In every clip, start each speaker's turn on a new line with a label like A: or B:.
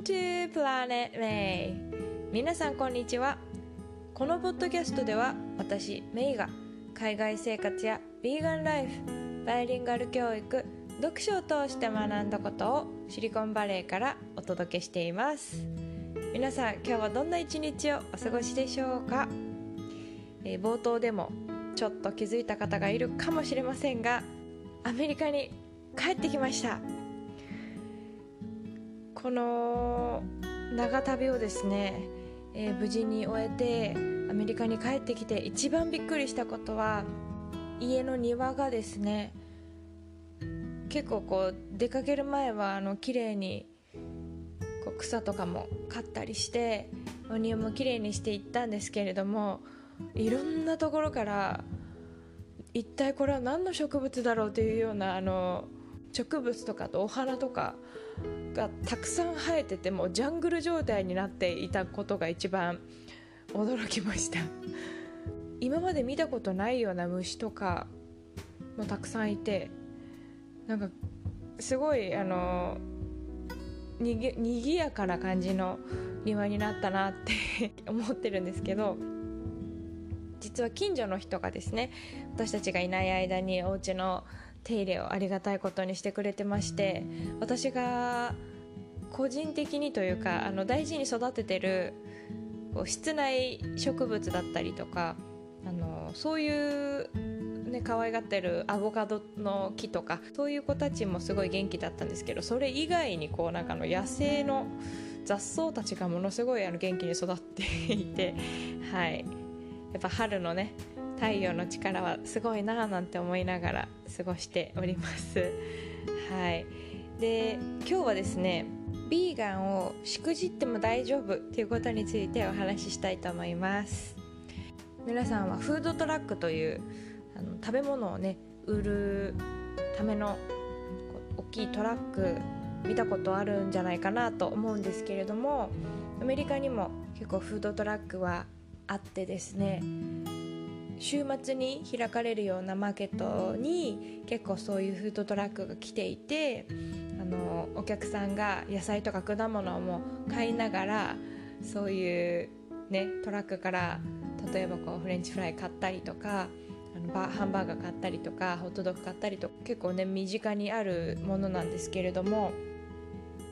A: Welcome to Planet May. 皆さんこんにちは。このポッドキャストでは私メイが海外生活やヴィーガンライフバイリンガル教育読書を通して学んだことをシリコンバレーからお届けしています。皆さん今日はどんな一日をお過ごしでしょうか、えー、冒頭でもちょっと気づいた方がいるかもしれませんがアメリカに帰ってきました。この長旅をですね、えー、無事に終えてアメリカに帰ってきて一番びっくりしたことは家の庭がですね結構こう出かける前はあの綺麗にこう草とかも刈ったりしてお庭も綺麗にしていったんですけれどもいろんなところから一体これは何の植物だろうというようなあの植物とかとお花とかがたくさん生えててもジャングル状態になっていたことが一番驚きました。今まで見たことないような虫とかもたくさんいてなんかすごいあのにぎにぎやかな感じの庭になったなって 思ってるんですけど実は近所の人がですね私たちがいない間にお家の手入れをありがたいことにしてくれてまして私が個人的にというかあの大事に育ててるこう室内植物だったりとかあのそういうね可愛がってるアボカドの木とかそういう子たちもすごい元気だったんですけどそれ以外にこうなんかの野生の雑草たちがものすごいあの元気に育っていてはい。やっぱ春のね太陽の力はすごいなぁなんて思いながら過ごしております。はい。で今日はですねビーガンをしくじっても大丈夫ということについてお話ししたいと思います。皆さんはフードトラックというあの食べ物をね売るための大きいトラック見たことあるんじゃないかなと思うんですけれどもアメリカにも結構フードトラックはあってですね週末に開かれるようなマーケットに結構そういうフードトラックが来ていてあのお客さんが野菜とか果物も買いながらそういう、ね、トラックから例えばこうフレンチフライ買ったりとかあのバハンバーガー買ったりとかホットドッグ買ったりとか結構ね身近にあるものなんですけれども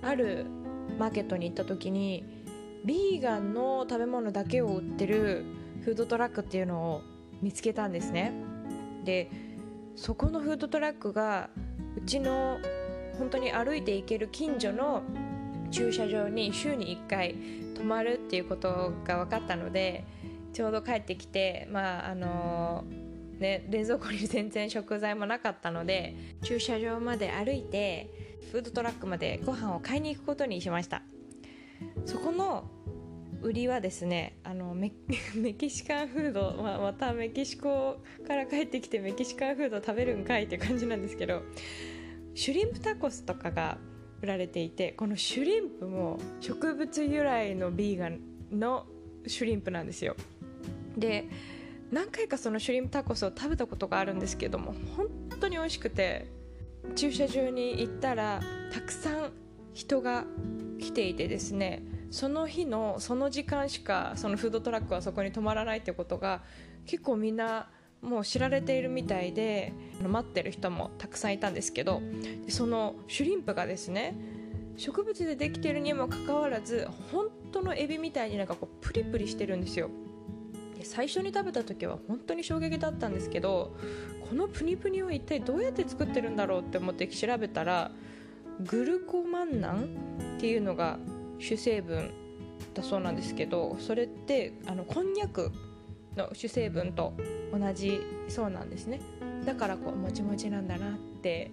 A: あるマーケットに行った時にビーガンの食べ物だけを売ってるフードトラックっていうのを見つけたんですね。でそこのフードトラックがうちの本当に歩いて行ける近所の駐車場に週に1回泊まるっていうことが分かったのでちょうど帰ってきてまああのね冷蔵庫に全然食材もなかったので駐車場まで歩いてフードトラックまでご飯を買いに行くことにしました。そこの売りはですねあの メキシカンフード、まあ、またメキシコから帰ってきてメキシカンフード食べるんかいって感じなんですけどシュリンプタコスとかが売られていてこのシュリンプも植物由来のビーガンのシュリンプなんですよ。で何回かそのシュリンプタコスを食べたことがあるんですけども本当に美味しくて駐車場に行ったらたくさん人が来ていてですねその日のその時間しかそのフードトラックはそこに止まらないってことが結構みんなもう知られているみたいで待ってる人もたくさんいたんですけどそのシュリンプがですね植物でできてるにもかかわらず本当のエビみたいになんかこうプリプリしてるんですよ。最初に食べた時は本当に衝撃だったんですけどこのプニプニを一体どうやって作ってるんだろうって思って調べたらグルコマンナンっていうのが主成分だそうなんですけどそれってあのこんにゃくの主成分と同じそうなんですね。だからこうもちもちなんだなって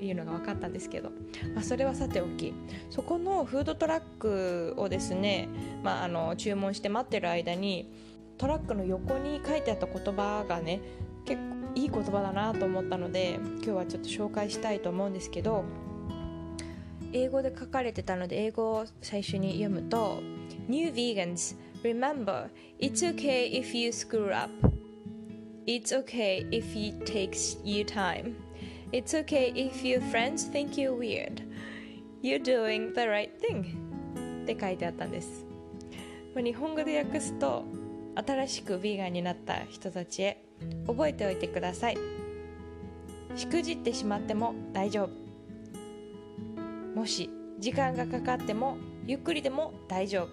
A: いうのが分かったんですけど、まあ、それはさておきそこのフードトラックをですね、まあ、あの注文して待ってる間にトラックの横に書いてあった言葉がね結構いい言葉だなと思ったので今日はちょっと紹介したいと思うんですけど英語で書かれてたので英語を最初に読むと New vegans remember it's okay if you screw up it's okay if it takes you time it's okay if your friends think you're weird you're doing the right thing って書いてあったんです、まあ、日本語で訳すと新しくヴィーガンになった人たちへ覚えておいてくださいしくじってしまっても大丈夫もし時間がかかってもゆっくりでも大丈夫。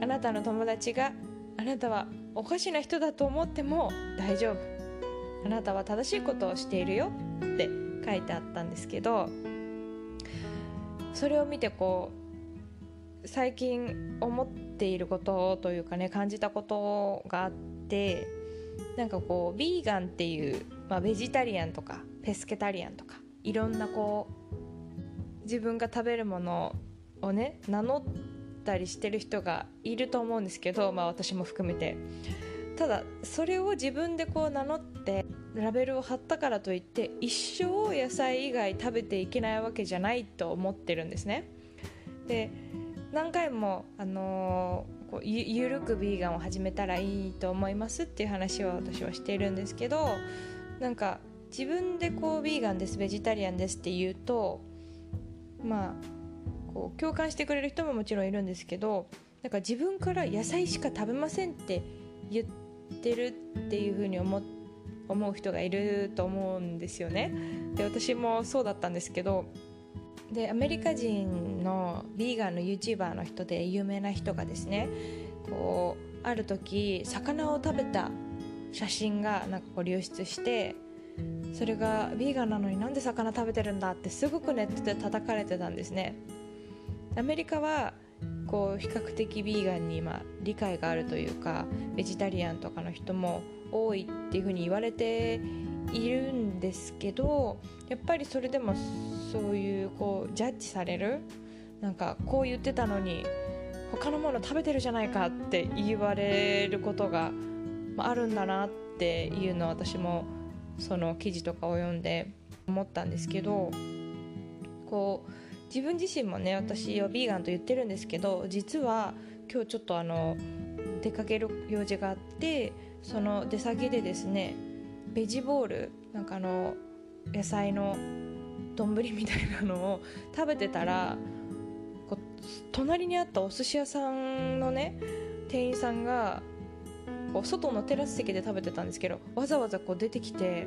A: あなたの友達があなたはおかしな人だと思っても大丈夫。あなたは正しいことをしているよ。って書いてあったんですけどそれを見てこう最近思っていることというかね感じたことがあってなんかこうヴィーガンっていう、まあ、ベジタリアンとかペスケタリアンとかいろんなこう自分が食べるものをね名乗ったりしてる人がいると思うんですけど、まあ、私も含めて。ただそれを自分でこう名乗ってラベルを貼ったからといって一生野菜以外食べていけないわけじゃないと思ってるんですね。で何回も、あのー、こうゆゆるくビーガンを始めたらいいと思いますっていう話を私はしているんですけどなんか自分でこうビーガンですベジタリアンですって言うとまあこう共感してくれる人ももちろんいるんですけどなんか自分から野菜しか食べませんって言ってるっていうふうに思思う人がいると思うんですよね。で私もそうだったんですけどでアメリカ人のビーガンの YouTuber の人で有名な人がですねこうある時魚を食べた写真がなんかこう流出してそれがビーガンなのになんで魚食べてるんだってすごくネットで叩かれてたんですね。アメリカはこう比較的ビーガンに今理解があるというかベジタリアンとかの人も多いっていうふうに言われているんですけどやっぱりそれでもそういうこうジャッジされるなんかこう言ってたのに他のもの食べてるじゃないかって言われることがあるんだなっていうのを私もその記事とかを読んで思ったんですけどこう自分自身もね私はビーガンと言ってるんですけど実は今日ちょっとあの出かける用事があってその出先でですねベジボールなんかあの野菜の丼みたいなのを食べてたらこう隣にあったお寿司屋さんのね店員さんがこう外のテラス席で食べてたんですけどわざわざこう出てきて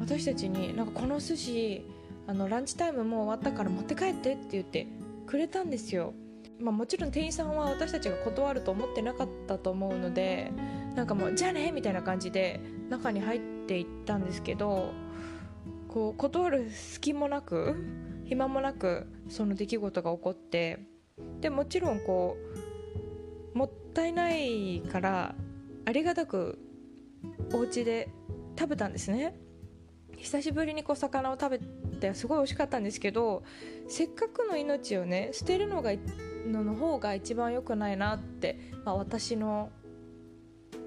A: 私たちになんかこの寿司あのランチタイムもう終わったから持って帰ってって言ってくれたんですよ、まあ、もちろん店員さんは私たちが断ると思ってなかったと思うのでなんかもうじゃあねみたいな感じで中に入っていったんですけどこう断る隙もなく暇もなくその出来事が起こってでもちろんこうもったいないからありがたくお家で食べたんですね。久しぶりにこう魚を食べてすごい美味しかったんですけどせっかくの命をね捨てるのがのの方が一番良くないなって、まあ、私の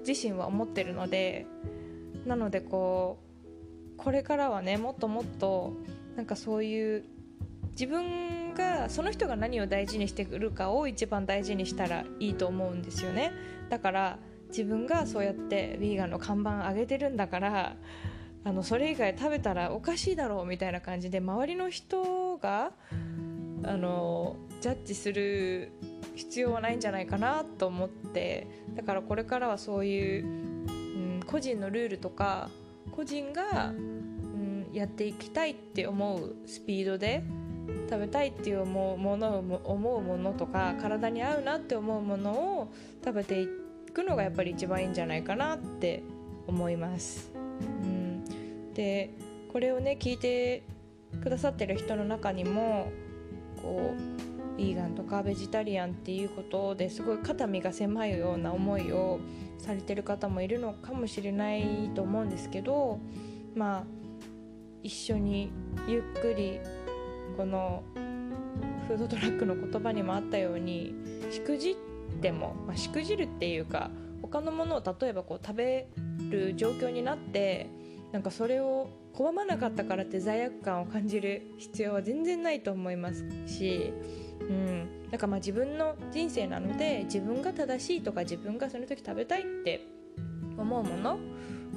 A: 自身は思ってるのでなのでこうこれからはねもっともっとなんかそういう自分がその人が何を大事にしてくるかを一番大事にしたらいいと思うんですよね。だから自分がそうやってヴィーガンの看板上げてるんだからあのそれ以外食べたらおかしいだろうみたいな感じで周りの人があのジャッジする必要はないんじゃないかなと思ってだからこれからはそういう、うん、個人のルールとか個人が、うん、やっていきたいって思うスピードで食べたいっていう思うもの思うものとか体に合うなって思うものを食べていってくのがやっぱり一番いいんじゃないかなって思います。うん、でこれをね聞いてくださってる人の中にもこうヴィーガンとかベジタリアンっていうことですごい肩身が狭いような思いをされてる方もいるのかもしれないと思うんですけどまあ一緒にゆっくりこのフードトラックの言葉にもあったようにしくじっても、まあ、しくじるっていうか他のものを例えばこう食べる状況になってなんかそれを拒まなかったからって罪悪感を感じる必要は全然ないと思いますしうん、だかまあ自分の人生なので自分が正しいとか自分がその時食べたいって思うもの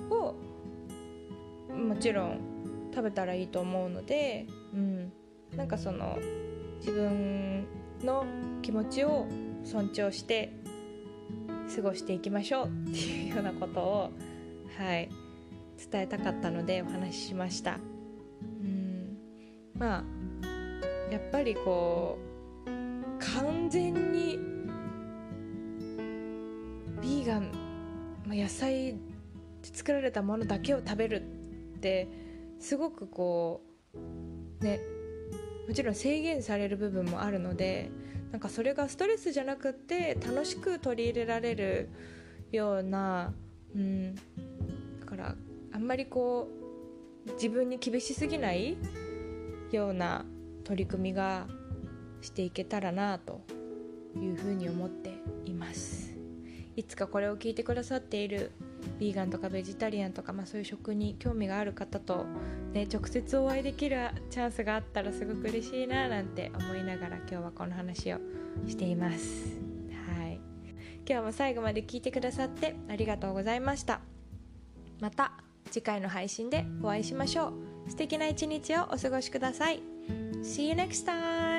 A: をもちろん食べたらいいと思うので、うん、なんかその自分の気持ちを尊重して過ごしていきましょう。っていうようなことをはい伝えたかったのでお話ししました。うん。まあやっぱりこう完全にビーガン、まあ、野菜で作られたものだけを食べるってすごくこうねもちろん制限される部分もあるのでなんかそれがストレスじゃなくって楽しく取り入れられるような、うん、だからあんまりこう自分に厳しすぎないような取り組みがしていけたらなというふうに思っています。いつかこれを聞いてくださっているヴィーガンとかベジタリアンとか、まあ、そういう食に興味がある方と、ね、直接お会いできるチャンスがあったらすごく嬉しいななんて思いながら今日はこの話をしています。はい、今日も最後まで聞いてくださってありがとうございました。また次回の配信でお会いしましょう。素敵な一日をお過ごしください。See you next time!